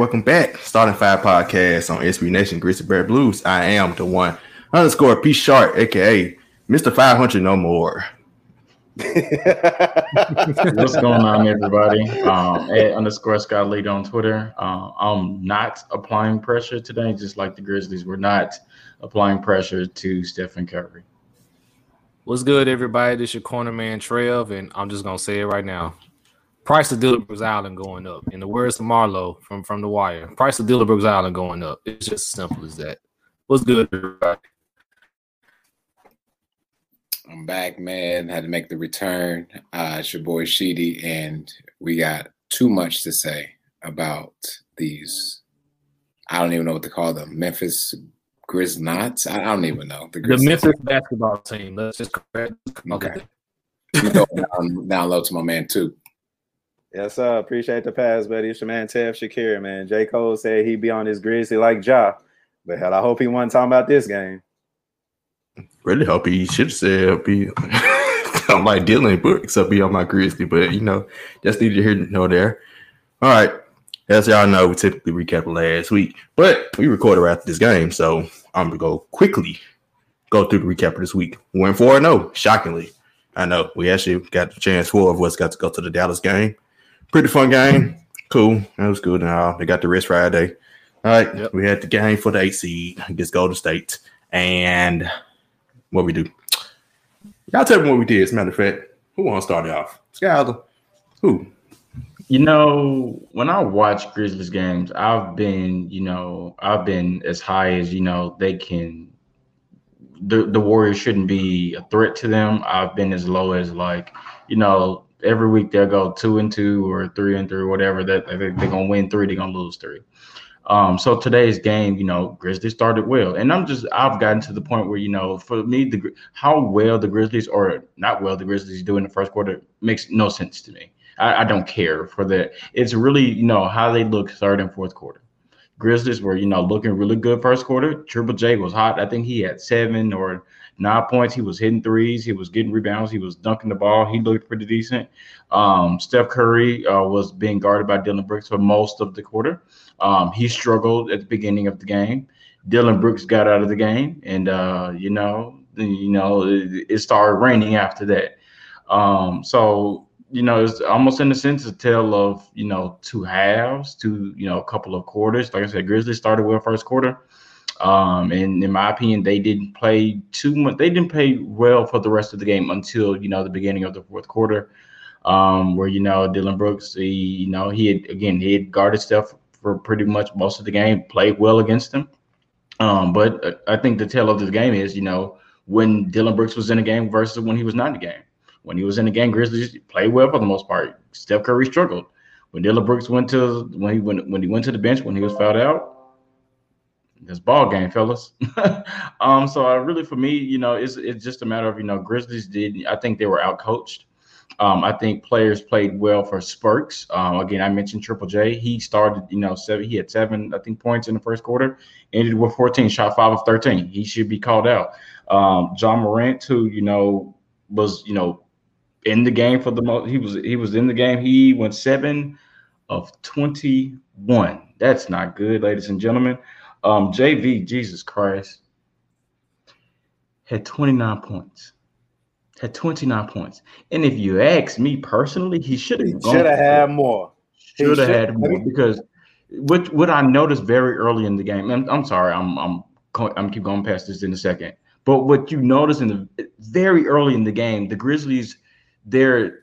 Welcome back. Starting Five Podcast on SB Nation Grizzly Bear Blues. I am the one underscore P Shark, aka Mr. 500 no more. What's going on, everybody? Um, at underscore Scott Lead on Twitter. Uh, I'm not applying pressure today, just like the Grizzlies were not applying pressure to Stephen Curry. What's good, everybody? This your corner man Trev, and I'm just gonna say it right now. Price of Dillon Brooks Island going up. In the words of Marlo from, from the wire, price of Dillon Brooks Island going up. It's just as simple as that. What's good, everybody? I'm back, man. Had to make the return. Uh, it's your boy Sheedy, and we got too much to say about these. I don't even know what to call them. Memphis Grizznots. I don't even know the, the Memphis basketball team. Let's just correct. Okay. down, down low to my man too. Yes, sir. Appreciate the pass, buddy. It's your man Tev Shakir, man. J. Cole said he'd be on his grizzly like Ja. But hell, I hope he wasn't talking about this game. Really hope he should have said be on my Dillon Brooks, I'll be on my grizzly. But you know, just need to hear no there. All right. As y'all know, we typically recap last week, but we recorded after this game, so I'm gonna go quickly go through the recap of this week. Went 4 0, shockingly. I know we actually got the chance, four of us got to go to the Dallas game pretty fun game. Cool. That was good. Now they got the rest Friday. All right. Yep. We had the game for the eight seed against Golden State. And what we do. Y'all tell me what we did, as a matter of fact. Who wants to start it off? Skyler. Who? You know, when I watch Grizzlies games, I've been, you know, I've been as high as, you know, they can the, the Warriors shouldn't be a threat to them. I've been as low as like, you know, every week they'll go two and two or three and three, whatever. That they're, gonna win three, they're gonna lose three. Um, so today's game, you know, Grizzlies started well, and I'm just I've gotten to the point where you know, for me, the how well the Grizzlies or not well the Grizzlies do in the first quarter makes no sense to me. I, I don't care for that. It's really you know how they look third and fourth quarter. Grizzlies were you know looking really good first quarter. Triple J was hot. I think he had seven or nine points. He was hitting threes. He was getting rebounds. He was dunking the ball. He looked pretty decent. Um, Steph Curry uh, was being guarded by Dillon Brooks for most of the quarter. Um, he struggled at the beginning of the game. Dillon Brooks got out of the game, and uh, you know, you know, it, it started raining after that. Um, so you know, it's almost in a sense a tale of you know two halves, two you know a couple of quarters. Like I said, Grizzlies started well first quarter. Um, and in my opinion, they didn't play too much. They didn't play well for the rest of the game until you know the beginning of the fourth quarter, um, where you know Dillon Brooks, he you know he had again he had guarded stuff for pretty much most of the game, played well against them. Um, but uh, I think the tale of this game is you know when Dillon Brooks was in the game versus when he was not in the game. When he was in the game, Grizzlies played well for the most part. Steph Curry struggled. When Dillon Brooks went to when he went when he went to the bench when he was fouled out, this ball game, fellas. um, so I really, for me, you know, it's it's just a matter of you know, Grizzlies did. I think they were outcoached. Um, I think players played well for spurts. Um, again, I mentioned Triple J. He started, you know, seven. He had seven, I think, points in the first quarter. Ended with 14, shot five of 13. He should be called out. Um, Ja Morant, who you know was, you know, in the game for the most. He was he was in the game. He went seven of 21. That's not good, ladies and gentlemen. Um, JV, Jesus Christ, had 29 points. had 29 points. And if you ask me personally, he should have should have had more. Should have had more because what what I noticed very early in the game. And I'm sorry, I'm I'm I'm keep going past this in a second. But what you notice in the very early in the game, the Grizzlies, they're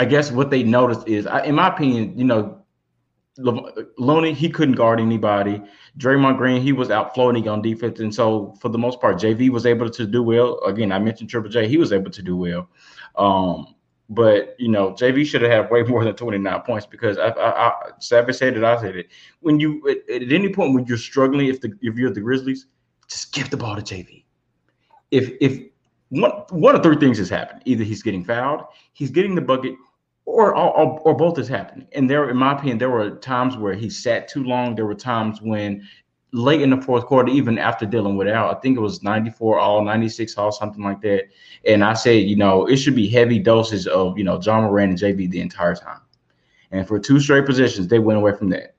I guess what they noticed is, in my opinion, you know, Looney, he couldn't guard anybody. Draymond Green, he was out floating on defense. And so for the most part, JV was able to do well. Again, I mentioned Triple J, he was able to do well. Um, but you know, JV should have had way more than 29 points because I, I, I Savage said it, I said it. When you at, at, any point when you're struggling, if the if you're the Grizzlies, just give the ball to JV. If if one one of three things has happened, either he's getting fouled, he's getting the bucket, or, or or both is happening. And there, in my opinion, there were times where he sat too long. There were times when late in the fourth quarter, even after dealing with Al, I think it was 94 all, 96 all, something like that. And I said, you know, it should be heavy doses of, you know, Ja Morant and JV the entire time. And for two straight positions, they went away from that.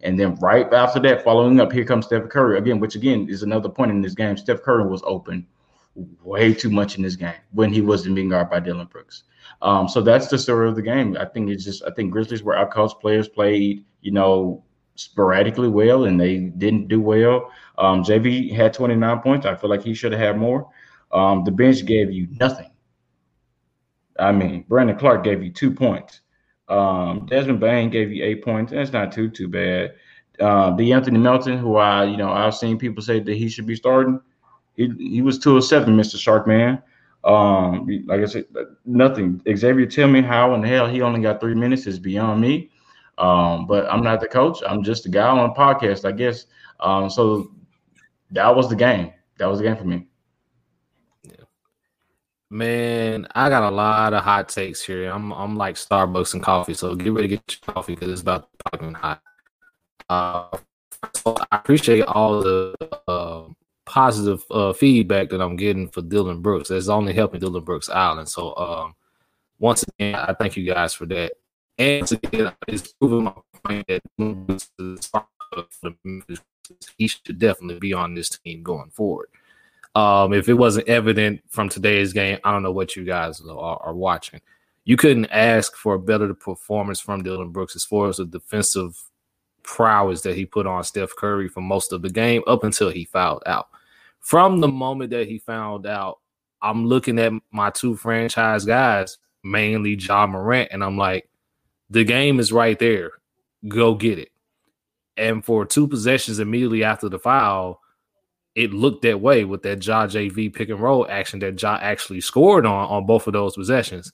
And then right after that, following up, here comes Steph Curry again, which again is another point in this game. Steph Curry was open way too much in this game when he wasn't being guarded by Dillon Brooks. Um, so that's the story of the game. I think it's just I think Grizzlies were outcoached. Players played, you know, sporadically well, and they didn't do well. Um, JV had 29 points. I feel like he should have had more. Um, the bench gave you nothing. I mean, Brandon Clarke gave you two points. Um, Desmond Bane gave you eight points. That's not too too bad. Uh, Anthony Melton, who I you know I've seen people say that he should be starting. He he was two of seven, Mr. Shark Man. Um, like I said, nothing. Xavier, tell me how in the hell he only got three minutes is beyond me. Um, but I'm not the coach. I'm just a guy on a podcast, I guess. Um, so that was the game. That was the game for me. Yeah. Man, I got a lot of hot takes here. I'm I'm like Starbucks and coffee, so get ready to get your coffee because it's about to be hot. Uh, so I appreciate all the uh, positive uh, feedback that I'm getting for Dillon Brooks. That's only helping Dillon Brooks Island. So um, once again, I thank you guys for that. And again, it's proving my point that he should definitely be on this team going forward. Um, if it wasn't evident from today's game, I don't know what you guys are, are watching. You couldn't ask for a better performance from Dillon Brooks as far as the defensive prowess that he put on Steph Curry for most of the game up until he fouled out. From the moment that he found out, I'm looking at my two franchise guys, mainly Ja Morant, and I'm like, the game is right there. Go get it. And for two possessions immediately after the foul, it looked that way with that Ja JV pick and roll action that Ja actually scored on on both of those possessions.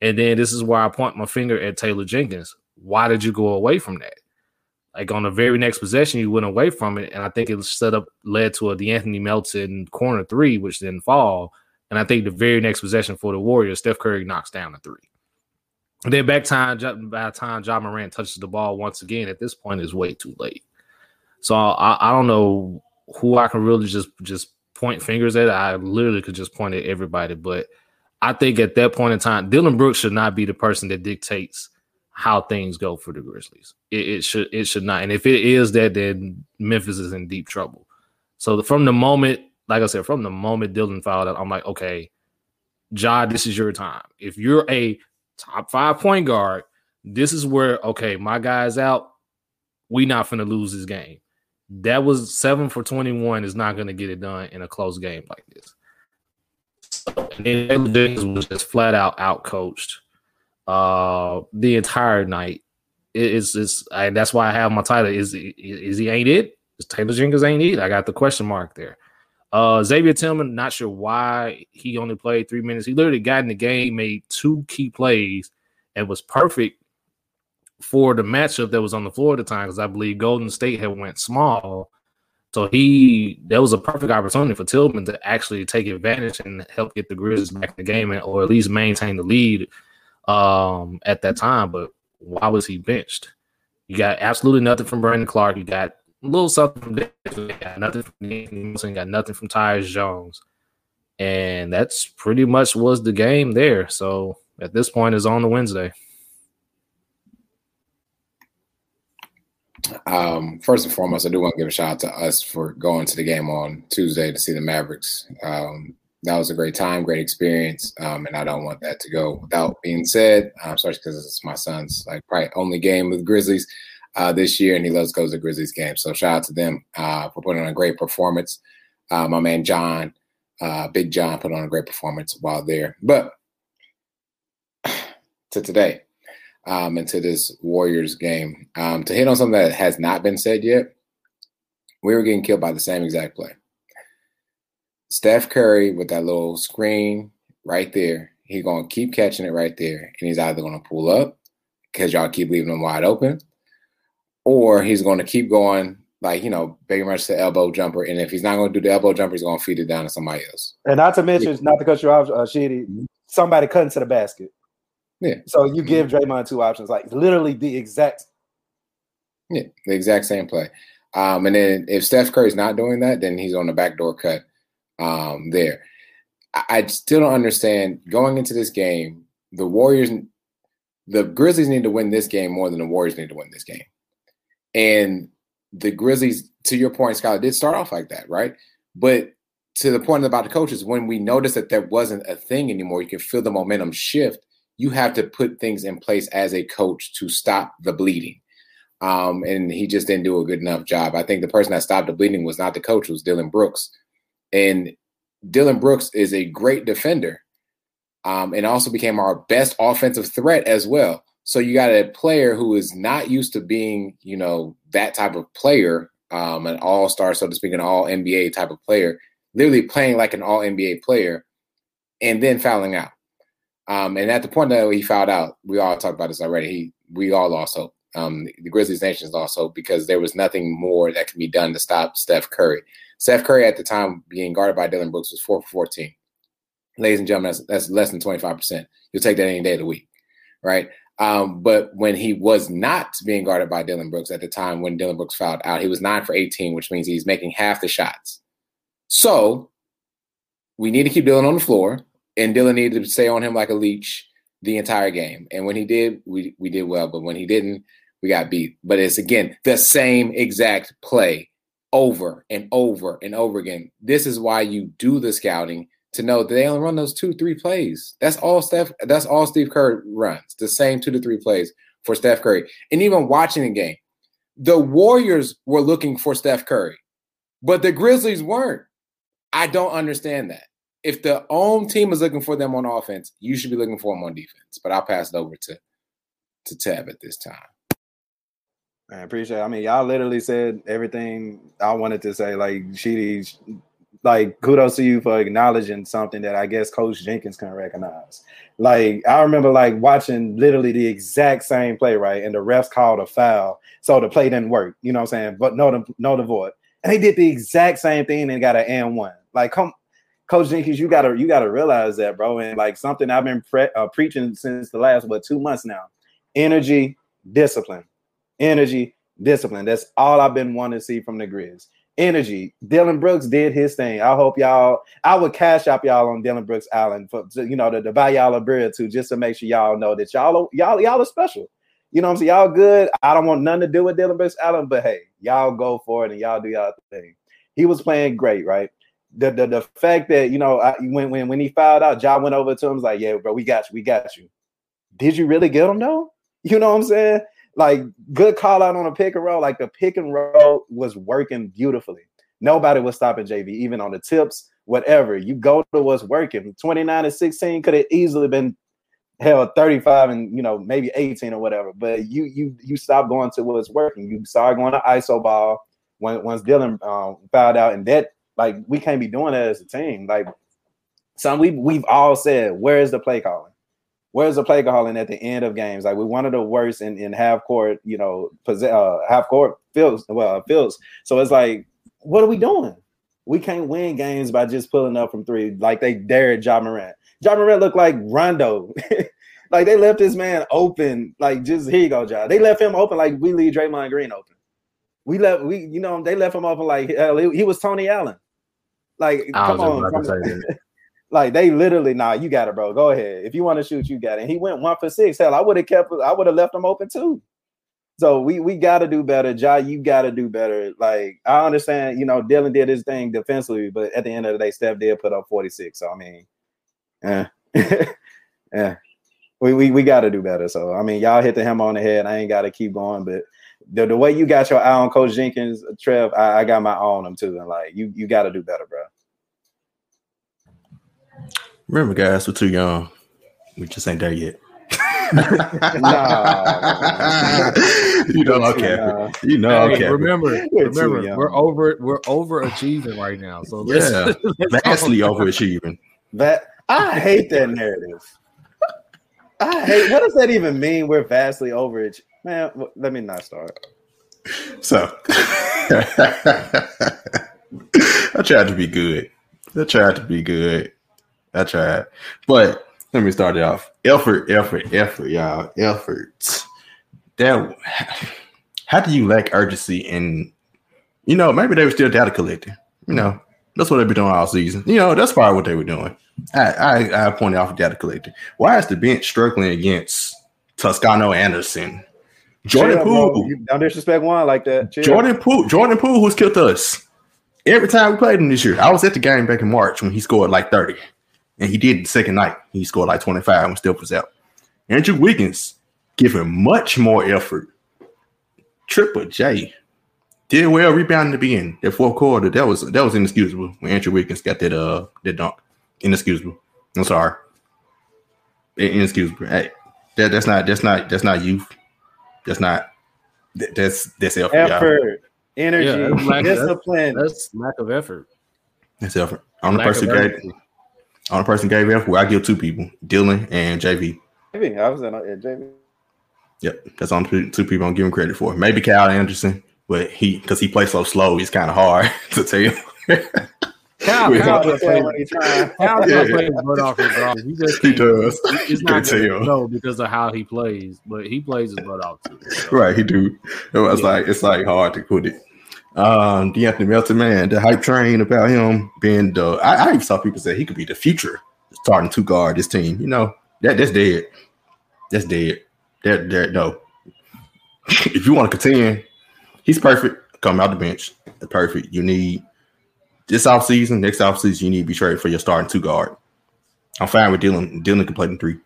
And then this is where I point my finger at Taylor Jenkins. Why did you go away from that? Like on the very next possession, you went away from it, and I think it was set up led to a De'Anthony Melton corner three, which didn't fall. And I think the very next possession for the Warriors, Steph Curry knocks down the three. And then back time by the time Ja Morant touches the ball once again, at this point is way too late. So I, I don't know who I can really just just point fingers at. I literally could just point at everybody, but I think at that point in time, Dillon Brooks should not be the person that dictates how things go for the Grizzlies. It, it, should it should not. And if it is that, then Memphis is in deep trouble. So the, from the moment, like I said, from the moment Dillon fouled out, I'm like, okay, Ja, this is your time. If you're a top five point guard, this is where okay, my guy's out. We not gonna lose this game. That was seven for 21 is not gonna get it done in a close game like this. So, and then was just flat out out coached uh the entire night. It, it's it's and that's why I have my title. Is is he ain't it? Is Taylor Jenkins ain't it? I got the question mark there. Uh Xavier Tillman, not sure why he only played three minutes. He literally got in the game, made two key plays, and was perfect for the matchup that was on the floor at the time because I believe Golden State had went small. So he that was a perfect opportunity for Tillman to actually take advantage and help get the Grizzlies back in the game and, or at least maintain the lead um, at that time. But why was he benched? You got absolutely nothing from Brandon Clarke. You got a little something from got nothing from. Got nothing from Tyus Jones. And that's pretty much was the game there. So at this point, it's on the Wednesday. Um, first and foremost, I do want to give a shout out to us for going to the game on Tuesday to see the Mavericks. Um, that was a great time, great experience, um, and I don't want that to go without being said. Um, sorry because it's my son's like probably only game with Grizzlies uh, this year, and he loves goes to Grizzlies games. So shout out to them uh, for putting on a great performance. Uh, my man John, uh, Big John, put on a great performance while there. But to today, um, to this Warriors game, um, to hit on something that has not been said yet, we were getting killed by the same exact play. Steph Curry with that little screen right there, he's gonna keep catching it right there, and he's either gonna pull up because y'all keep leaving him wide open, or he's gonna keep going like you know, very much the elbow jumper. And if he's not to do the elbow jumper, he's to feed it down to somebody else. And not to mention, not to cut you off, uh, Sheedy, mm-hmm. somebody cutting to the basket. Yeah. So you mm-hmm. give Draymond two options, like literally the exact. Yeah, the exact same play. Um, and then if Steph Curry's not doing that, then he's on the backdoor cut um, there. I, I still don't understand going into this game. The Warriors, the Grizzlies need to win this game more than the Warriors need to win this game. And the Grizzlies, to your point, Scott, did start off like that, right? But to the point about the coaches, when we noticed that there wasn't a thing anymore, you can feel the momentum shift. You have to put things in place as a coach to stop the bleeding. Um, and he just didn't do a good enough job. I think the person that stopped the bleeding was not the coach, was Dillon Brooks. And Dillon Brooks is a great defender um, and also became our best offensive threat as well. So you got a player who is not used to being, you know, that type of player, um, an all star, so to speak, an all NBA type of player, literally playing like an all NBA player and then fouling out. Um, and at the point that he fouled out, we all talked about this already. He, we all lost hope. Um, the Grizzlies Nation lost hope because there was nothing more that can be done to stop Steph Curry. Steph Curry at the time being guarded by Dillon Brooks was four for 14. Ladies and gentlemen, that's, that's less than 25%. You'll take that any day of the week, right? Um, but when he was not being guarded by Dillon Brooks at the time when Dillon Brooks fouled out, he was nine for 18, which means he's making half the shots. So we need to keep Dillon on the floor, and Dillon needed to stay on him like a leech the entire game. And when he did, we, we did well. But when he didn't, we got beat. But it's again the same exact play over and over and over again. This is why you do the scouting to know that they only run those two, three plays. That's all Steph, that's all Steve Kerr runs, the same two to three plays for Steph Curry. And even watching the game, the Warriors were looking for Steph Curry, but the Grizzlies weren't. I don't understand that. If the own team is looking for them on offense, you should be looking for them on defense. But I'll pass it over to to Tab at this time. I appreciate. It. I mean, y'all literally said everything I wanted to say. Like Sheedy's, like kudos to you for acknowledging something that I guess Coach Jenkins can recognize. Like I remember like watching literally the exact same play, right? And the refs called a foul, so the play didn't work. You know what I'm saying? But no, the no the void. And they did the exact same thing and got an and one. Like come. Coach Jenkins, you gotta you gotta realize that, bro, and like something I've been pre- uh, preaching since the last what two months now. Energy, discipline energy, discipline. That's all I've been wanting to see from the Grizz. Energy. Dillon Brooks did his thing. I hope y'all. I would cash up y'all on Dillon Brooks Island for you know to, to buy y'all a beer too, just to make sure y'all know that y'all y'all y'all are special. You know what I'm saying? Y'all good. I don't want nothing to do with Dillon Brooks Allen, but hey, y'all go for it and y'all do y'all thing. He was playing great, right? The, the, the fact that you know I, when when when he fouled out, John went over to him was like, "Yeah, bro, we got you, we got you." Did you really get him though? You know what I'm saying? Like good call out on a pick and roll. Like the pick and roll was working beautifully. Nobody was stopping JV, even on the tips, whatever. You go to what's working. 29 and 16 could have easily been hell 35 and you know maybe 18 or whatever. But you you you stop going to what's working. You start going to ISO ball when once Dillon um, fouled out, and that like we can't be doing that as a team. Like some we we've all said, where is the play calling? Where's the play calling at the end of games? Like we're one of the worst in, in half court, you know, uh, half court fields, well, fields. So it's like, what are we doing? We can't win games by just pulling up from three like they dared Ja Morant. Ja Morant looked like Rondo. like they left this man open. Like just here you go, Ja. They left him open like we leave Draymond Green open. We left we you know they left him open like hell. He, he was Tony Allen. Like come on, like they literally, nah, you got it, bro. Go ahead. If you want to shoot, you got it. And he went one for six. Hell, I would have kept I would have left him open too. So we we got to do better. Ja, you got to do better. Like I understand, you know, Dillon did his thing defensively, but at the end of the day, Steph did put up 46. So I mean, yeah, yeah, we we, we got to do better. So I mean, y'all hit the hammer on the head. I ain't got to keep going, but the, the way you got your eye on Coach Jenkins, Trev, I, I got my eye on him too. And like you you got to do better, bro. Remember, guys, we're too young. We just ain't there yet. nah, you know, okay. Nah. You know, Hey, okay. remember, We're remember, we're over, we're overachieving right now. So let's, Yeah, let's vastly overachieving. That I hate that narrative. I hate. What does that even mean? We're vastly overage. Man, let me not start. So I tried to be good. I tried to be good. I tried. But let me start it off. Effort, effort, effort, y'all. Effort. That how do you lack urgency and you know, maybe they were still data collecting. You know, that's what they've been doing all season. You know, that's probably what they were doing. I I, I pointed off the data collecting. Why is the bench struggling against Toscano Anderson? Jordan Chill, bro. Poole. You don't disrespect one like that. Chill. Jordan Poole, Jordan Poole, who's killed us every time we played him this year. I was at the game back in March when he scored like 30, and he did the second night. He scored like 25 and still was out. Andrew Wiggins giving much more effort. Triple J did well rebounding to be in that fourth quarter. That was that was inexcusable when Andrew Wiggins got that uh that dunk. Inexcusable. I'm sorry. Inexcusable. Hey, that, that's not that's not that's not youth. That's not that, that's that's effort. y'all. effort, energy, Yeah, that's lack- that's- discipline. that's lack of effort. That's effort. On the Lack of person gave urgency. on the person gave effort. I give two people, Dillon and JV. Maybe I was in uh, JV. Yep, that's on two two people I'm giving credit for. Maybe Kyle Anderson, but he because he plays so slow, it's kind of hard to tell. Kyle, Yeah. Kyle, Kyle just plays- when he Yeah. just plays his butt off regardless. He just he does. It's not tell. no because of how he plays, but he plays his butt off too. So. Right, he do. It's Yeah. like it's like hard to put it. Um, De'Anthony Melton, man, the hype train about him being the. I, I even saw people say he could be the future starting two guard this team. You know that that's dead. That's dead. That that no. if you want to contend, he's perfect. Come out the bench. That's perfect. You need this offseason, next offseason, you need to be traded for your starting two guard. I'm fine with. Dillon can play three.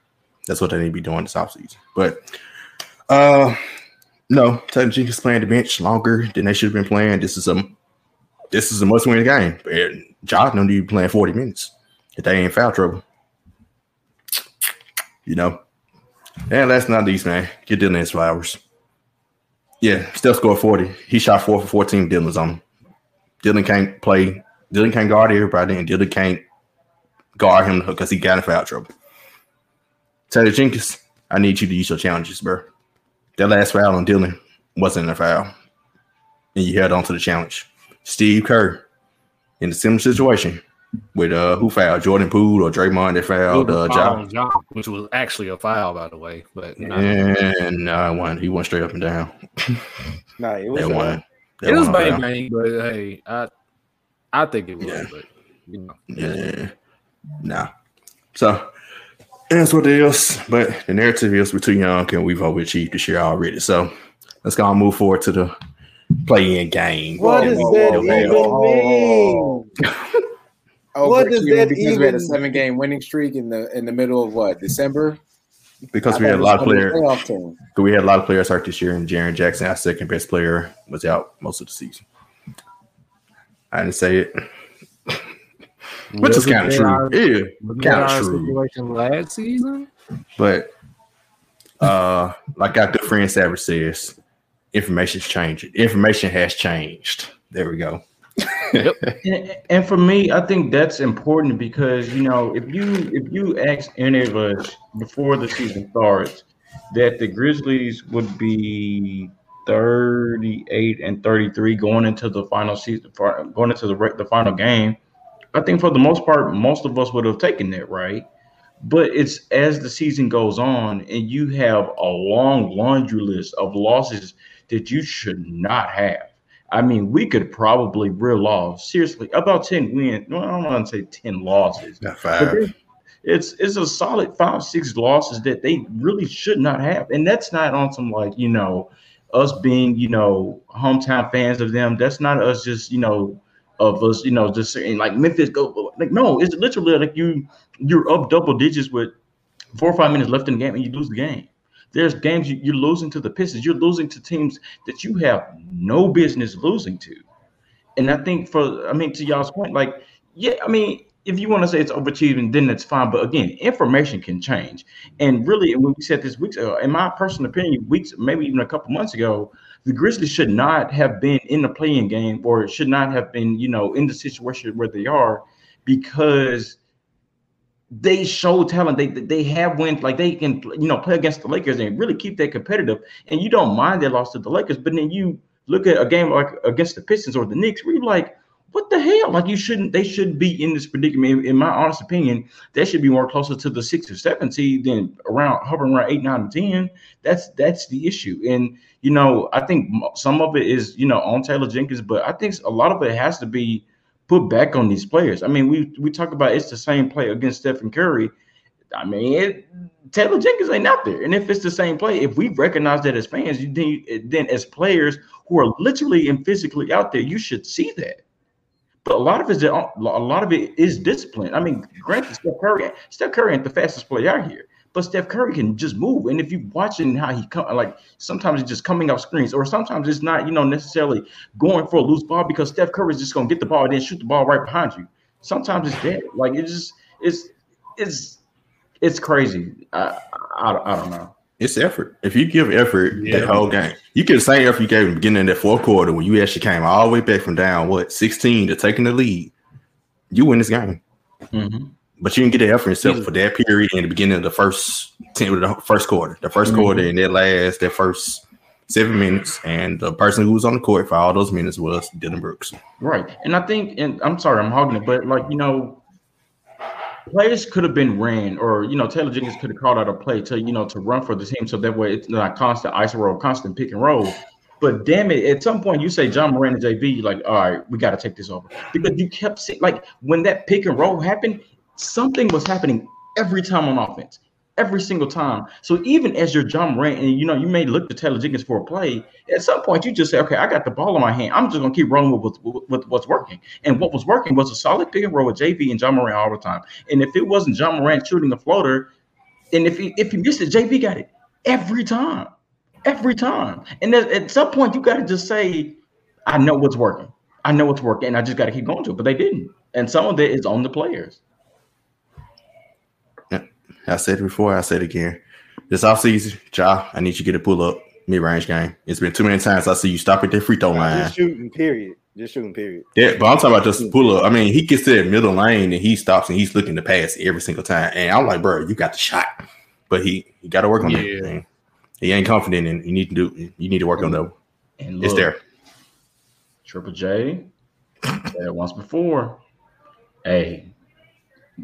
That's what they need to be doing this offseason. But uh no, Taylor Jenkins playing the bench longer than they should have been playing. This is a this is a must win game. And Josh don't need playing 40 minutes if they ain't foul trouble. You know. And last not least, man, get Dillon his flowers. Yeah, still scored 40. He shot four for 14. Dillon's on. Dillon can't play. Dillon can't guard everybody, and Dillon can't guard him because he got in foul trouble. Taylor Jenkins, I need you to use your challenges, bro. That last foul on Dillon wasn't a foul, and you held on to the challenge. Steve Kerr, in a similar situation with uh who fouled Jordan Poole or Draymond that fouled uh, Foul Ja. on John, which was actually a foul, by the way. But you know, And uh, one, he went straight up and down. Nah, it was That one, that it was one bang bang. But hey, I I think it was. Yeah. But you know, Yeah. Nah. So that's what it is. But the narrative is we're too young and we've overachieved this year already. So let's go and move forward to the play-in game. What does that whoa, whoa, even mean? What does you- that because we had a seven game winning streak in the in the middle of what December? Because I we had a lot of players. team. We had a lot of players hurt this year, and Jaren Jackson, our second best player, was out most of the season. I didn't say it, which is kind of that true. Yeah, kind of true. situation last season. But uh, like our good friend Savage says, information's changing. Information has changed. There we go. And, and for me, I think that's important because you know if you if you ask any of us before the season starts that the Grizzlies would be 38 and 33 going into the final season going into the the final game, I think for the most part most of us would have taken that right. But it's as the season goes on and you have a long laundry list of losses that you should not have. I mean, we could probably reel off seriously about 10 wins. No, I don't want to say 10 losses. But five. it's it's a solid five, six losses that they really should not have. And that's not on some like, you know, us being, you know, hometown fans of them. That's not us just, you know, of us, you know, just saying like Memphis go like no, it's literally like you you're up double digits with four or five minutes left in the game and you lose the game. There's games you, you're losing to the Pistons. You're losing to teams that you have no business losing to. And I think for I mean to y'all's point, like yeah, I mean if you want to say it's overachieving, then that's fine. But again, information can change. And really, when we said this weeks ago, in my personal opinion, weeks, maybe even a couple months ago, the Grizzlies should not have been in the playing game or should not have been, you know, in the situation where they are because they show talent. They they have wins, like they can, you know, play against the Lakers and really keep that competitive. And you don't mind they loss to the Lakers, but then you look at a game like against the Pistons or the Knicks, where you're like, what the hell? Like you shouldn't. They shouldn't be in this predicament. In, in my honest opinion, they should be more closer to the six or seven seed than around hovering around eight, nine, and ten. That's that's the issue. And you know, I think some of it is you know on Taylor Jenkins, but I think a lot of it has to be put back on these players. I mean, we we talk about it's the same play against Stephen Curry. I mean, it, Taylor Jenkins ain't out there, and if it's the same play, if we recognize that as fans, you then, then as players who are literally and physically out there, you should see that. A lot of it is a lot of it is discipline. I mean, granted, Steph Curry, Steph Curry ain't the fastest player out here, but Steph Curry can just move. And if you're watching how he come, like sometimes it's just coming off screens, or sometimes it's not, you know, necessarily going for a loose ball because Steph Curry is just gonna get the ball and then shoot the ball right behind you. Sometimes it's dead. Like it's just it's it's it's crazy. I I, I don't know. It's effort. If you give effort yeah. that whole game, you get the same effort you gave in the beginning of that fourth quarter when you actually came all the way back from down what 16 to taking the lead. You win this game. Mm-hmm. But you didn't get the effort yourself for that period in the beginning of the first ten, the first quarter, the 1st mm-hmm. quarter, and that last that first seven minutes, and the person who was on the court for all those minutes was Dillon Brooks. Right, and I think, and I'm sorry, I'm hogging it, but like you know, plays could have been ran, or you know, Taylor Jenkins could have called out a play to you know to run for the team, so that way it's not constant ice roll, constant pick and roll. But damn it, at some point you say Ja Morant and JV, like, all right, we got to take this over because you kept seeing like when that pick and roll happened, something was happening every time on offense every single time. So even as you're Ja Morant, and you know, you may look to Taylor Jenkins for a play, at some point you just say, okay, I got the ball in my hand. I'm just gonna keep rolling with, with, with what's working. And what was working was a solid pick and roll with JV and Ja Morant all the time. And if it wasn't Ja Morant shooting the floater, and if he if he missed it, JV got it every time. Every time. And at some point you gotta just say, I know what's working. I know what's working, and I just gotta keep going to it. But they didn't. And some of it is on the players. I said it before, I said it again. This offseason, Ja, I need you to get a pull up mid range game. It's been too many times I see you stop at the free throw line. Just shooting, period. Just shooting, period. Yeah, but I'm talking about just pull up. I mean, he gets to that middle lane and he stops and he's looking to pass every single time. And I'm like, bro, you got the shot, but he he got to work on yeah. it. He ain't confident, and you need to do. You need to work on that. And look, it's there. Triple J said it once before. Hey,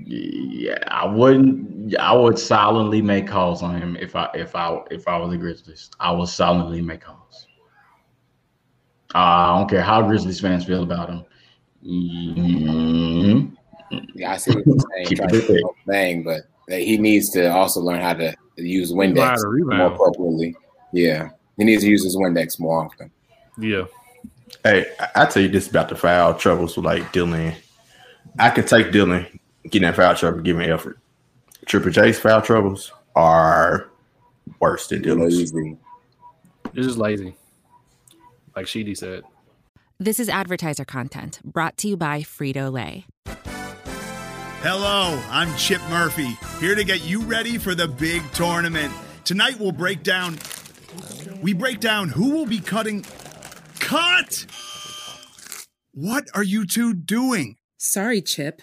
yeah, I wouldn't. I would silently make calls on him if I if I if I was the Grizzlies. I would silently make calls. Uh, I don't care how Grizzlies fans feel about him. Mm-hmm. Yeah, I see what you're saying. thing, but he needs to also learn how to use Windex more appropriately. Yeah, he needs to use his Windex more often. Yeah. Hey, I tell you this about the foul troubles with like Dillon. I can take Dillon getting that foul trouble, giving effort. Triple J's foul troubles are worse than Dillon's. This is lazy, like Sheedy said. This is advertiser content brought to you by Frito Lay. Hello, I'm Chip Murphy, here to get you ready for the big tournament. Tonight we'll break down. We break down who will be cutting. Cut! What are you two doing? Sorry, Chip.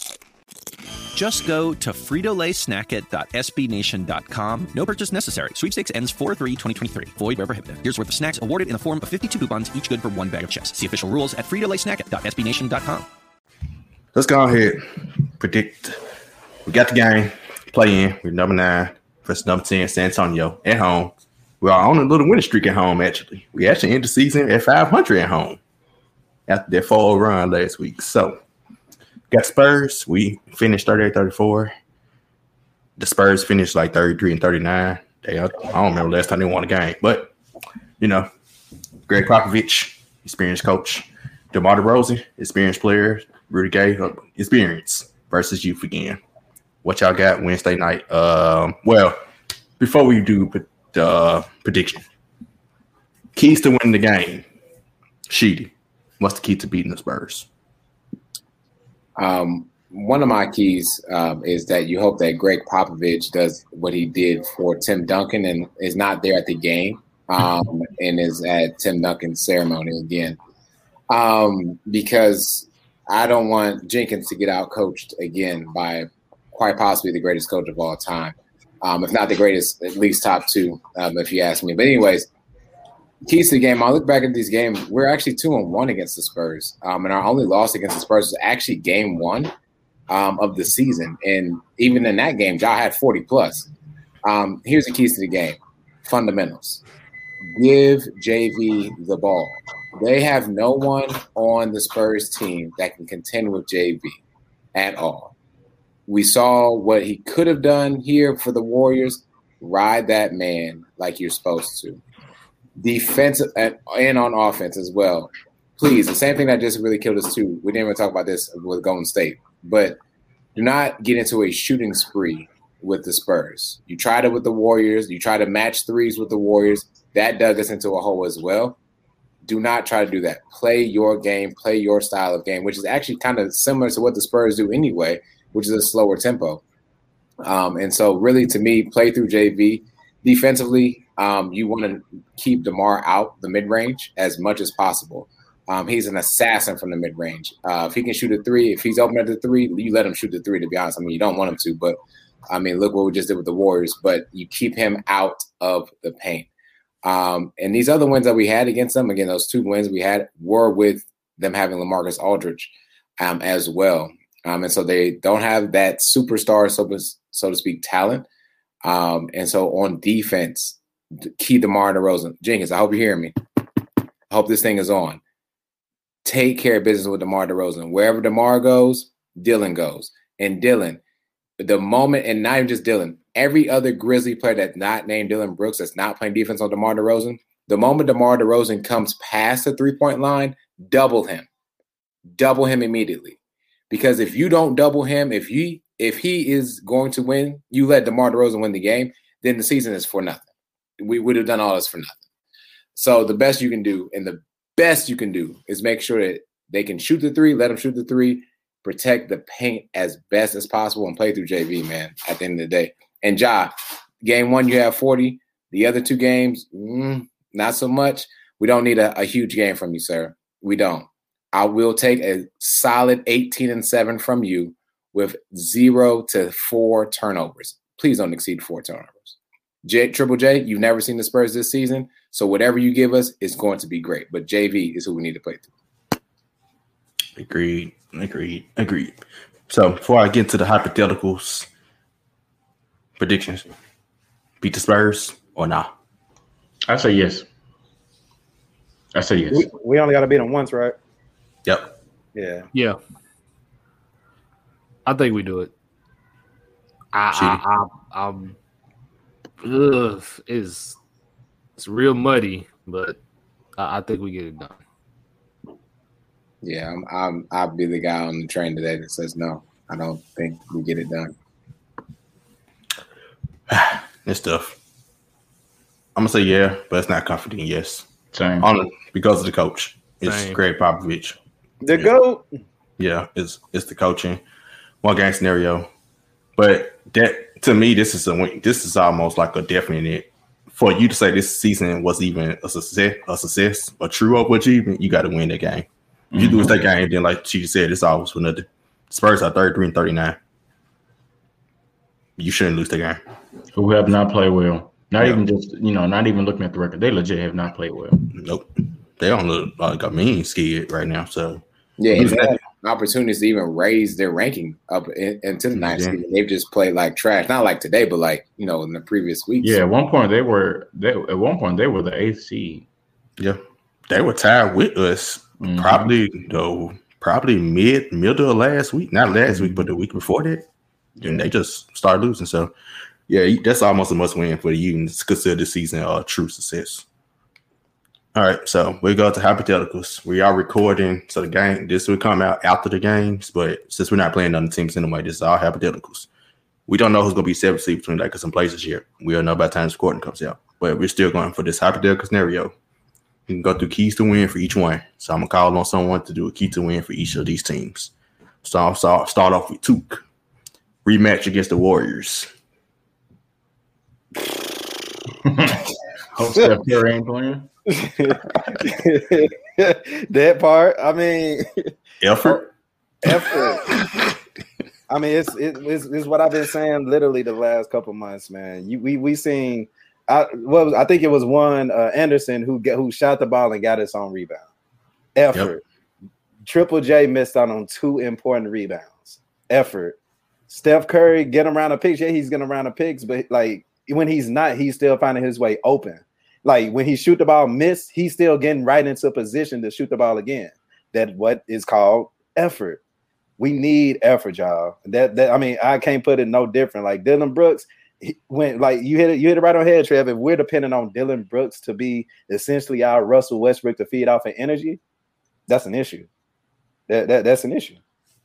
Just go to fritolaysnacket.sbnation.com. No purchase necessary. Sweepstakes ends 4-3-2023. Void where prohibited. Here's worth of snacks awarded in the form of 52 coupons, each good for one bag of chips. See official rules at fritolaysnacket.sbnation.com. Let's go ahead. Predict. We got the game. Play in. We're number nine versus number 10, San Antonio at home. We are on a little winning streak at home, actually. We actually end the season at 500 at home after that fall oh run last week. So, got Spurs. We finished 38 34. The Spurs finished like 33 and 39. They, I don't remember last time they won a game, but you know, Gregg Popovich, experienced coach, DeMar DeRozan, experienced player, Rudy Gay, uh, experience versus youth again. What y'all got Wednesday night? Um, well, before we do the uh, prediction, keys to winning the game. Sheedy, what's the key to beating the Spurs? Um, one of my keys um, is that you hope that Gregg Popovich does what he did for Tim Duncan and is not there at the game um, and is at Tim Duncan's ceremony again. Um, because I don't want Jenkins to get out coached again by quite possibly the greatest coach of all time. Um, if not the greatest, at least top two, um, if you ask me. But anyways, keys to the game. I look back at these games. We're actually two and one against the Spurs, um, and our only loss against the Spurs was actually game one um, of the season. And even in that game, Ja had forty plus. Um, here's the keys to the game: fundamentals. Give JV the ball. They have no one on the Spurs team that can contend with JV at all. We saw what he could have done here for the Warriors. Ride that man like you're supposed to defensive and, and on offense as well. Please, the same thing that just really killed us too. We didn't even talk about this with Golden State, but do not get into a shooting spree with the Spurs. You tried it with the Warriors. You try to match threes with the Warriors. That dug us into a hole as well. Do not try to do that. Play your game, play your style of game, which is actually kind of similar to what the Spurs do anyway, which is a slower tempo. Um, and so, really, to me, play through JV defensively. Um, you want to keep Demar out the mid range as much as possible. Um, he's an assassin from the mid range. Uh, if he can shoot a three, if he's open at the three, you let him shoot the three. To be honest, I mean you don't want him to, but I mean look what we just did with the Warriors. But you keep him out of the paint. Um, and these other wins that we had against them, again, those two wins we had were with them having Lamarcus Aldridge um, as well. Um, and so they don't have that superstar, so, so to speak, talent. Um, and so on defense, key DeMar DeRozan. Jenkins, I hope you're hearing me. I hope this thing is on. Take care of business with DeMar DeRozan. Wherever DeMar goes, Dillon goes. And Dillon, the moment, and not even just Dillon, every other Grizzly player that's not named Dillon Brooks that's not playing defense on DeMar DeRozan, the moment DeMar DeRozan comes past the three point line, double him. Double him immediately. Because if you don't double him, if he if he is going to win, you let DeMar DeRozan win the game, then the season is for nothing we would have done all this for nothing. So the best you can do, and the best you can do, is make sure that they can shoot the three, let them shoot the three, protect the paint as best as possible, and play through JV. Man, at the end of the day, and Ja, game one you have forty. The other two games, mm, not so much. We don't need a, a huge game from you, sir. We don't. I will take a solid 18 and 7 from you with zero to four turnovers. Please don't exceed four turnovers. J, Triple J, you've never seen the Spurs this season, so whatever you give us is going to be great. But JV is who we need to play through. Agreed. Agreed. Agreed. So before I get to the hypotheticals, predictions, beat the Spurs or not? I say yes. I say yes. We, we only got to beat them once, right? Yep. Yeah. Yeah. I think we do it. I, I, I, I'm ugh, is it's real muddy, but I, I, think we get it done. Yeah, I'm, I'm. I'll be the guy on the train today that says no. I don't think we get it done. it's tough. I'm gonna say yeah, but it's not confident. Yes, same. On because of the coach. It's Same. Gregg Popovich. The yeah. goat. Yeah, it's it's the coaching. One game scenario, but that to me, this is a win. This is almost like a definite. For you to say this season was even a success, a success, a true overachievement, you got to win that game. If you mm-hmm. lose that game, then like she said, it's always for nothing. Spurs are 33 and 39. you shouldn't lose the game. Who have not played well. Not Yeah. even just you know, not even looking at the record. They legit have not played well. Nope. They don't look like a mean skid right now. So Yeah, and Who's they that? had opportunities to even raise their ranking up in, into the ninth Yeah. seed. They've just played like trash. Not like today, but like you know in the previous weeks. Yeah, at one point they were they at one point they were the eighth seed. yeah, they were tied with us Mhm. probably though probably mid middle of last week, not last week, but the week before that. And they just started losing. So yeah, that's almost a must win for the Unions. Consider the season a true success. All right, so we go to hypotheticals. We are recording, so the game this will come out after the games, but since we're not playing on the teams anyway, this is all hypotheticals. We don't know who's gonna be seventh seed between Lakers and Blazers here. We'll know by the time this recording comes out. But we're still going for this hypothetical scenario. You can go through keys to win for each one. So I'm gonna call on someone to do a key to win for each of these teams. So I'll start, start off with Tuke. Rematch against the Warriors. Hope Steph Curry ain't playing. that part, I mean, Effort. effort. I mean, it's, it, it's it's what I've been saying literally the last couple months, man. You we we seen, I what was, I think it was one uh, Anderson who get, who shot the ball and got his own rebound. Effort. Triple J missed out on two important rebounds. Effort. Steph Curry get him around the picks. Yeah, he's getting around the picks, but like when he's not, he's still finding his way open. Like when he shoot the ball, miss, he's still getting right into position to shoot the ball again. That what is called effort. We need effort, y'all. That that I mean, I can't put it no different. Like Dillon Brooks, he, when like you hit it, you hit it right on head, Trev. If we're depending on Dillon Brooks to be essentially our Russell Westbrook to feed off of energy, that's an issue. That, that that's an issue.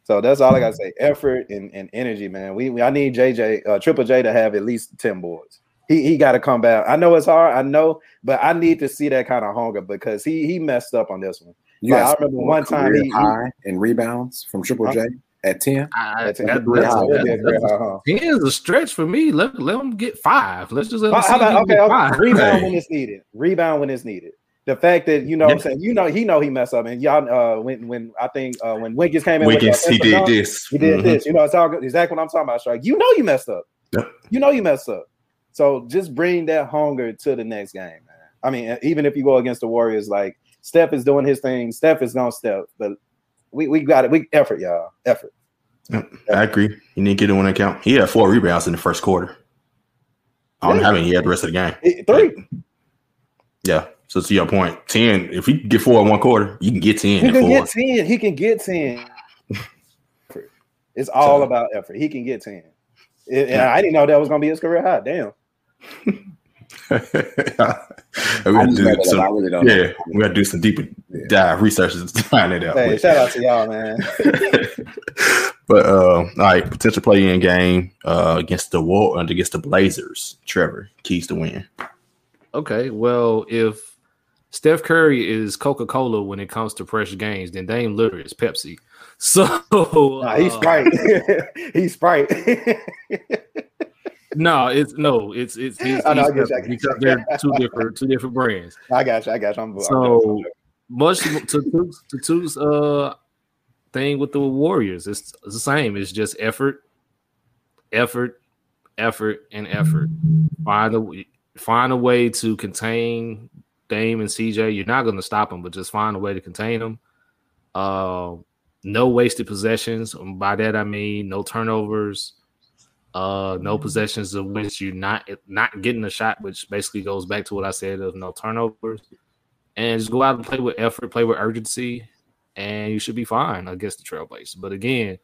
So that's all I gotta say. Effort and, and energy, man. We, we I need JJ uh, Triple J to have at least 10 boards. He he got to come back. I know it's hard, I know, but I need to see that kind of hunger because he he messed up on this one. You Like, I remember one time career he- he- high in rebounds from Triple Huh? J at ten. I, That's, that- that's, pretty that's, high. that'd be a great high. Ten is a stretch for me. Let let them get five. Let's just let them How, about okay, get okay, five. rebound Hey. when it's needed. Rebound when it's needed. The fact that you know what I'm saying, you know, he know he messed up, and y'all uh when when I think uh when Wiggins came in, with Wiggins, he did this. He did Mhm. this. You know, it's all good. Exactly what I'm talking about, Strike. You know you messed up. Yep. You know you messed up. So just bring that hunger to the next game, man. I mean, even if you go against the Warriors, like Steph is doing his thing, Steph is gonna step, but we we got it. We effort, y'all. Effort. I agree. You didn't get it when it count. He had four rebounds in the first quarter. I don't Yeah. how many he had the rest of the game. Three. Yeah. So to your point, ten. If he get four in one quarter, you can get ten. He can get 10. He can get 10. It's all So- about effort. He can get 10. It- and I didn't know that was gonna be his career high. Damn. we gotta do made it up. I some, really don't. know. yeah, we gotta do some deeper Yeah. dive researches to find it out. Hey, But- shout out to y'all, man. but uh, all right, potential play in game uh against the war against the Blazers. Trevor keys to win. Okay, well, if Steph Curry is Coca Cola when it comes to pressure games, then Dame Lillard is Pepsi. So Nah, he's uh, Sprite. he's Sprite. No, it's no, it's it's, it's, I know, I he's I Pepsi because they're two different two different brands. I got you. I got you. I'm, I'm So much to Tuke's, to Tuke's uh thing with the Warriors, it's, it's the same. It's just effort, effort, effort, and effort. Find a find a way to contain Dame and CJ. You're not going to stop them, but just find a way to contain them. Uh, no wasted possessions. And by that I mean no turnovers. Uh, no possessions of which you're not not getting a shot, which basically goes back to what I said of no turnovers and just go out and play with effort, play with urgency, and you should be fine against the Trailblazers. But again,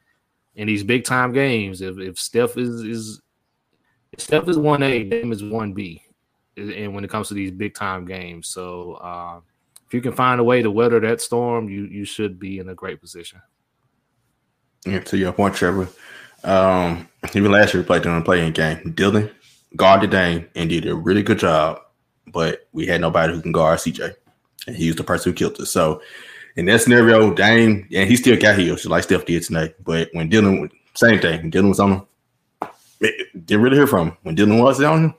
in these big time games, if, if Steph is is if Steph is one A, Dame is one B, and when it comes to these big time games, so uh, if you can find a way to weather that storm, you you should be in a great position. Yeah, to your point, Trevor. Um, even last year we played in a playing game. Dillon guarded Dame and did a really good job, but we had nobody who can guard CJ. And he was the person who killed us. So in that scenario, Dame, and he still got healed, just like Steph did tonight. But when Dillon same thing, when Dillon was on him, it- didn't really hear from him. When Dillon was on him,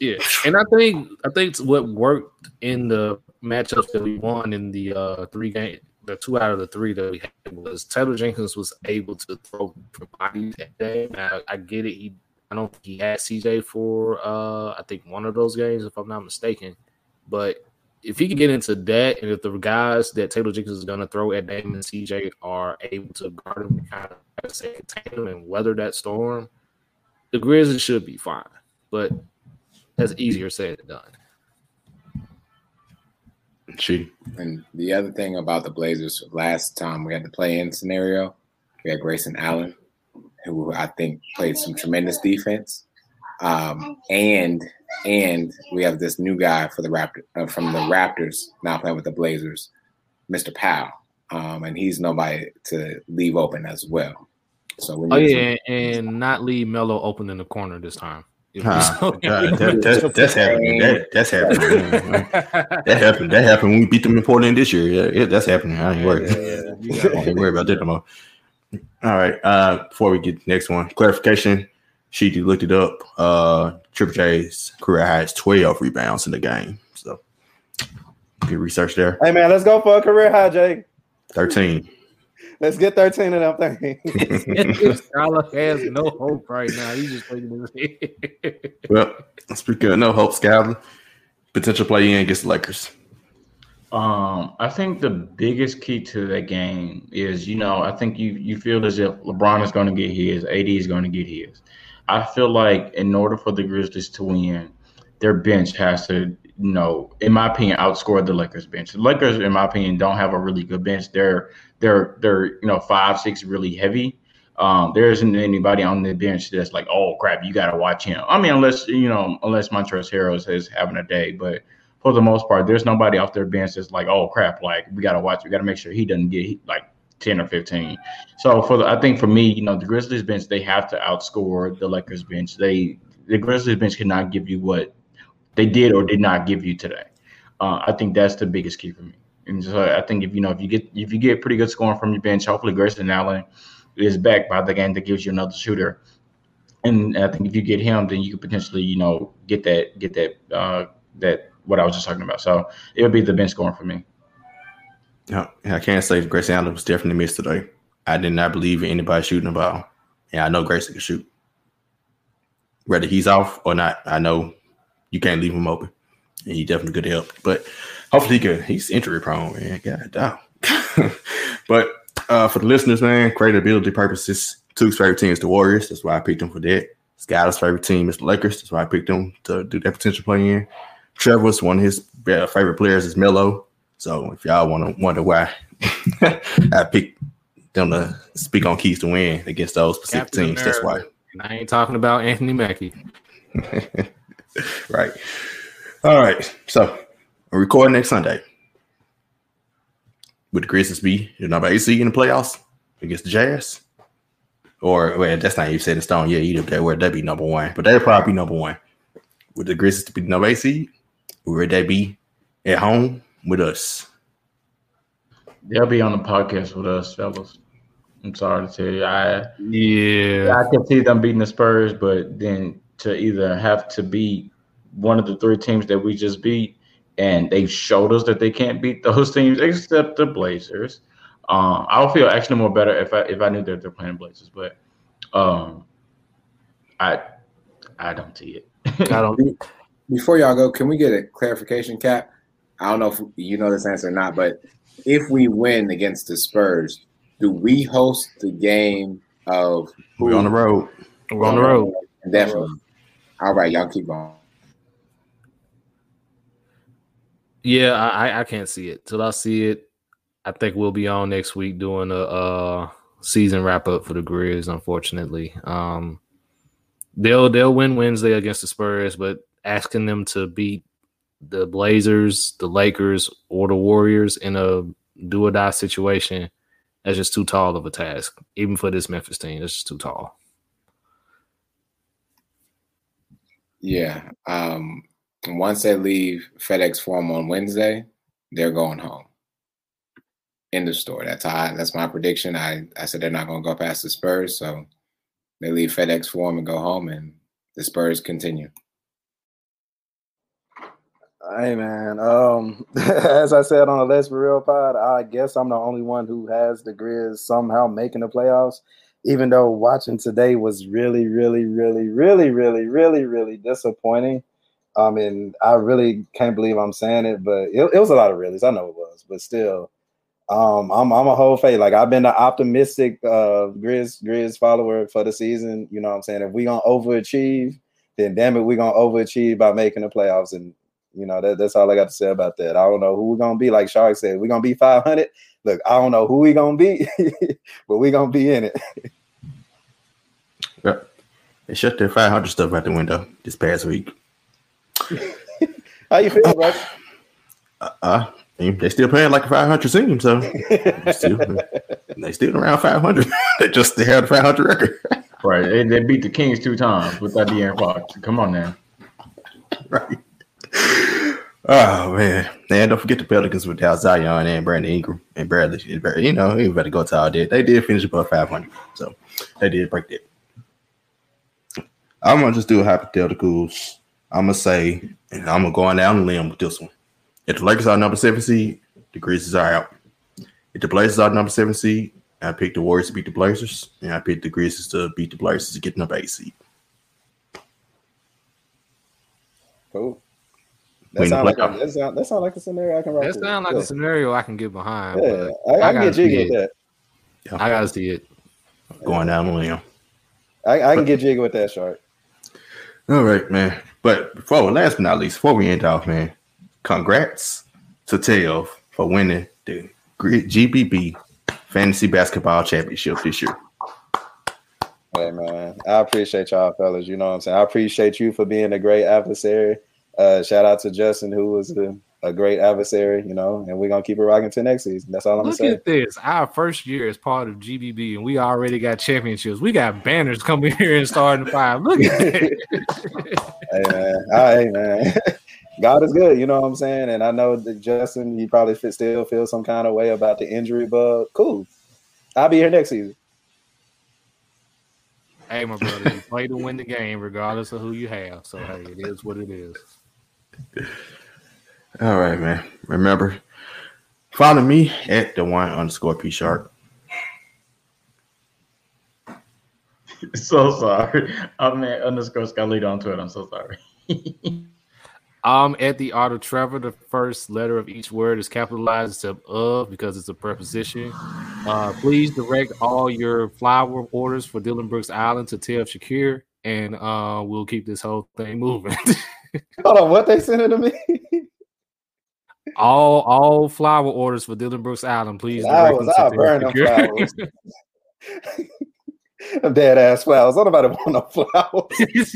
Yeah, and I think I think what worked in the matchups that we won in the uh three game, the two out of the three that we had was Taylor Jenkins was able to throw for bodies that day. I, I get it. He I don't think he had CJ for uh I think one of those games, if I'm not mistaken. But if he can get into that, and if the guys that Taylor Jenkins is to throw at Damon and CJ are able to guard him, kind of contain him and weather that storm, the Grizzlies should be fine. But that's easier said than done. She And the other thing about the Blazers, last time we had the play-in scenario, we had Grayson Allen, who I think played some tremendous defense, um, and and we have this new guy for the Raptor uh, from the Raptors now playing with the Blazers, Mr. Powell, um, and he's nobody to leave open as well. So we Oh yeah, and, and not leave Melo open in the corner this time. Huh. God, that, that, that's happening. That, that's happening. that happened. That happened when we beat them in Portland this year. Yeah, yeah that's happening. I ain't worried. I ain't worried about that no more. All right. Uh, before we get to the next one, clarification. She looked it up. Uh, Triple J's career high is 12 rebounds in the game. So good research there. Hey man, let's go for a career high, Jay. 13. Let's get 13 of them things. Skylar has no hope right now. He's just taking his head. Well, speaking of no hope, Scalvin, potential play in against the Lakers. Um, I think the biggest key to that game is, you know, I think you you feel as if LeBron is going to get his, AD is going to get his. I feel like in order for the Grizzlies to win, their bench has to, you know, in my opinion, outscore the Lakers bench. The Lakers, in my opinion, don't have a really good bench. They're they're they're you know five six really heavy. Um, there isn't anybody on the bench that's like, oh crap, you got to watch him. I mean, unless you know, unless Montrezl Harrell is having a day, but for the most part, there's nobody off their bench that's like, oh crap, like we gotta watch, we gotta make sure he doesn't get like 10 or 15. So for the, I think for me, you know, the Grizzlies bench, they have to outscore the Lakers bench. They the Grizzlies bench cannot give you what they did or did not give you today. Uh, I think that's the biggest key for me. And so I think if you know if you get if you get pretty good scoring from your bench, hopefully Grayson Allen is back by the game that gives you another shooter. And I think if you get him, then you could potentially, you know, get that get that uh that what I was just talking about. So it would be the bench scoring for me. Yeah, I can't say Grayson Allen was definitely missed today. I did not believe in anybody shooting the ball. Yeah, I know Grayson can shoot. Whether he's off or not, I know you can't leave him open. And he definitely could help. But hopefully he could. He's injury prone, man. God damn. but uh, for the listeners, man, credibility purposes, Tuke's favorite team is the Warriors. That's why I picked them for that. Skyler's favorite team is the Lakers. That's why I picked them to do that potential play in. Trevor's one of his uh, favorite players is Melo. So if y'all want to wonder why I picked them to speak on keys to win against those specific Captain teams, that's why. And I ain't talking about Anthony Mackie. right. All right. So we're recording next Sunday. Would the Grizzlies be the number eight seed in the playoffs against the Jazz? Or well, that's not even set in stone. Yeah, either they where they be number one, but they'll probably be number one. Would the Grizzlies be the number eight seed? Or would they be at home with us? They'll be on the podcast with us, fellas. I'm sorry to tell you. I Yeah. I can see them beating the Spurs, but then to either have to beat one of the three teams that we just beat, and they've showed us that they can't beat those teams except the Blazers. Um, I would feel actually more better if I if I knew that they're playing Blazers, but um, I I don't see it. I don't Before y'all go, can we get a clarification, Cap? I don't know if you know this answer or not, but if we win against the Spurs, do we host the game of We're on the road. we're on the road. Definitely. All right, y'all keep going. Yeah, I, I- can't see it. Till I see it, I think we'll be on next week doing a uh season wrap up for the Grizz, unfortunately. Um they'll they'll win Wednesday against the Spurs, but asking them to beat the Blazers, the Lakers, or the Warriors in a do or die situation, that's just too tall of a task. Even for this Memphis team, that's just too tall. Yeah. Um, once they leave FedEx Forum on Wednesday, they're going home. End of story. That's how I, that's my prediction. I, I said they're not going to go past the Spurs, so they leave FedEx Forum and go home, and the Spurs continue. Hey man, um, as I said on the Let's Be Real pod, I guess I'm the only one who has the Grizz somehow making the playoffs. Even though watching today was really, really, really, really, really, really, really disappointing. I mean, I really can't believe I'm saying it, but it, it was a lot of reallys. I know it was, but still, um, I'm I'm a whole faith. Like I've been an optimistic uh Grizz Grizz follower for the season. You know what I'm saying? If we gonna overachieve, then damn it, we're gonna overachieve by making the playoffs. And you know, that, that's all I got to say about that. I don't know who we're gonna be. Like Shark said, we're gonna be 500. Look, I don't know who we're gonna be, but we're gonna be in it. Yep. They shut their 500 stuff out the window this past week. How you feel, bro? Uh, uh, they still playing like a 500 team, so they still, they still around 500. they just they have a 500 record. Right. They, they beat the Kings two times without De'Aaron Fox. Come on now. right. Oh man, and don't forget the Pelicans without Zion and Brandon Ingram and Bradley. You know, you better go to all that. They did finish above 500, so they did break that. I'm gonna just do a hypotheticals. I'm gonna say, and I'm gonna go on down the limb with this one. If the Lakers are number seven seed, the Grizzlies are out. If the Blazers are number seven seed, I pick the Warriors to beat the Blazers, and I pick the Grizzlies to beat the Blazers to get number eight seed. Cool. That sounds like a, that sound, that sound like a scenario I can rock That sounds like yeah. a scenario I can get behind. Yeah, but I, I, can gotta get jiggy see with it. that. I gotta see it. Going down the limb. I, I can get jiggy with that, Shark. All right, man. But before last but not least, before we end off, man, congrats to Tail for winning the Gr- GBB Fantasy Basketball Championship this year. Hey man, I appreciate y'all fellas. You know what I'm saying? I appreciate you for being a great adversary. Uh shout out to Justin who was a, a great adversary, you know, and we're gonna keep it rocking to next season. That's all I'm Look gonna say. at this. Our first year as part of GBB, and we already got championships. We got banners coming here and starting five. Look at that. hey man, all right, man. God is good, you know what I'm saying? And I know that Justin, he probably still feels some kind of way about the injury, but cool. I'll be here next season. hey, my brother, you play to win the game, regardless of who you have. So hey, it is what it is. All right, man. Remember, follow me at the one underscore P Shark. So sorry. I'm at underscore Skylito on Twitter. I'm so sorry. I'm at the art of Trevor, the first letter of each word is capitalized except of because it's a preposition. Uh, please direct all your flower orders for Dillon Brooks Island to Tev Shakir, and uh, we'll keep this whole thing moving. Hold on, what they sent it to me? all all flower orders for Dillon Brooks Island, please. direct Flowers, I'll Tev burn them Shakir. flowers. Them dead ass flowers. I don't nobody want no flowers.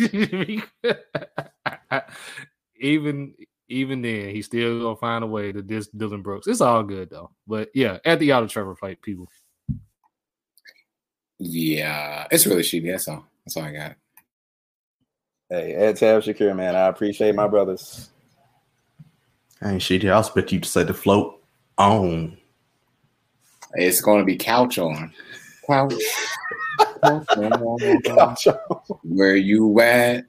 even even then, he's still gonna find a way to diss Dillon Brooks. It's all good though. But yeah, at the auto Trevor fight, people. Yeah, it's really Sheedy. That's all. That's all I got. Hey, Ed Tev Shakir, man. I appreciate my brothers. I ain't shit here. I expect you to say the float on. It's going to be couch on. Couch. Couch on. Couch Where you at?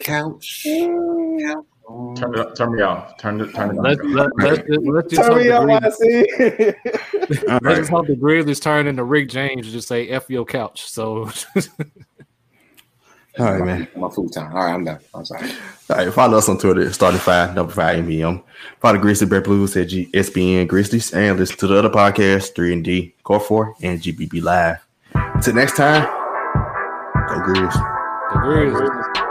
Couch. Couch. Turn it, turn me off. Turn it, turn it Let's off. let, let's just, let's just Turn me the on, Grizzlies, YC. All let's right. just hope the Grizzlies turn into Rick James and just say "F your couch." So All right, man. My food time. All right, I'm done. I'm sorry. All right, follow us on Twitter, starting five, number five MBM. Follow the Grizzly Bear Blues at G- SBN Grizzlies and listen to the other podcasts, 3 and D, Core 4, and GBB Live. Until next time, go Grizz. the Grizzlies.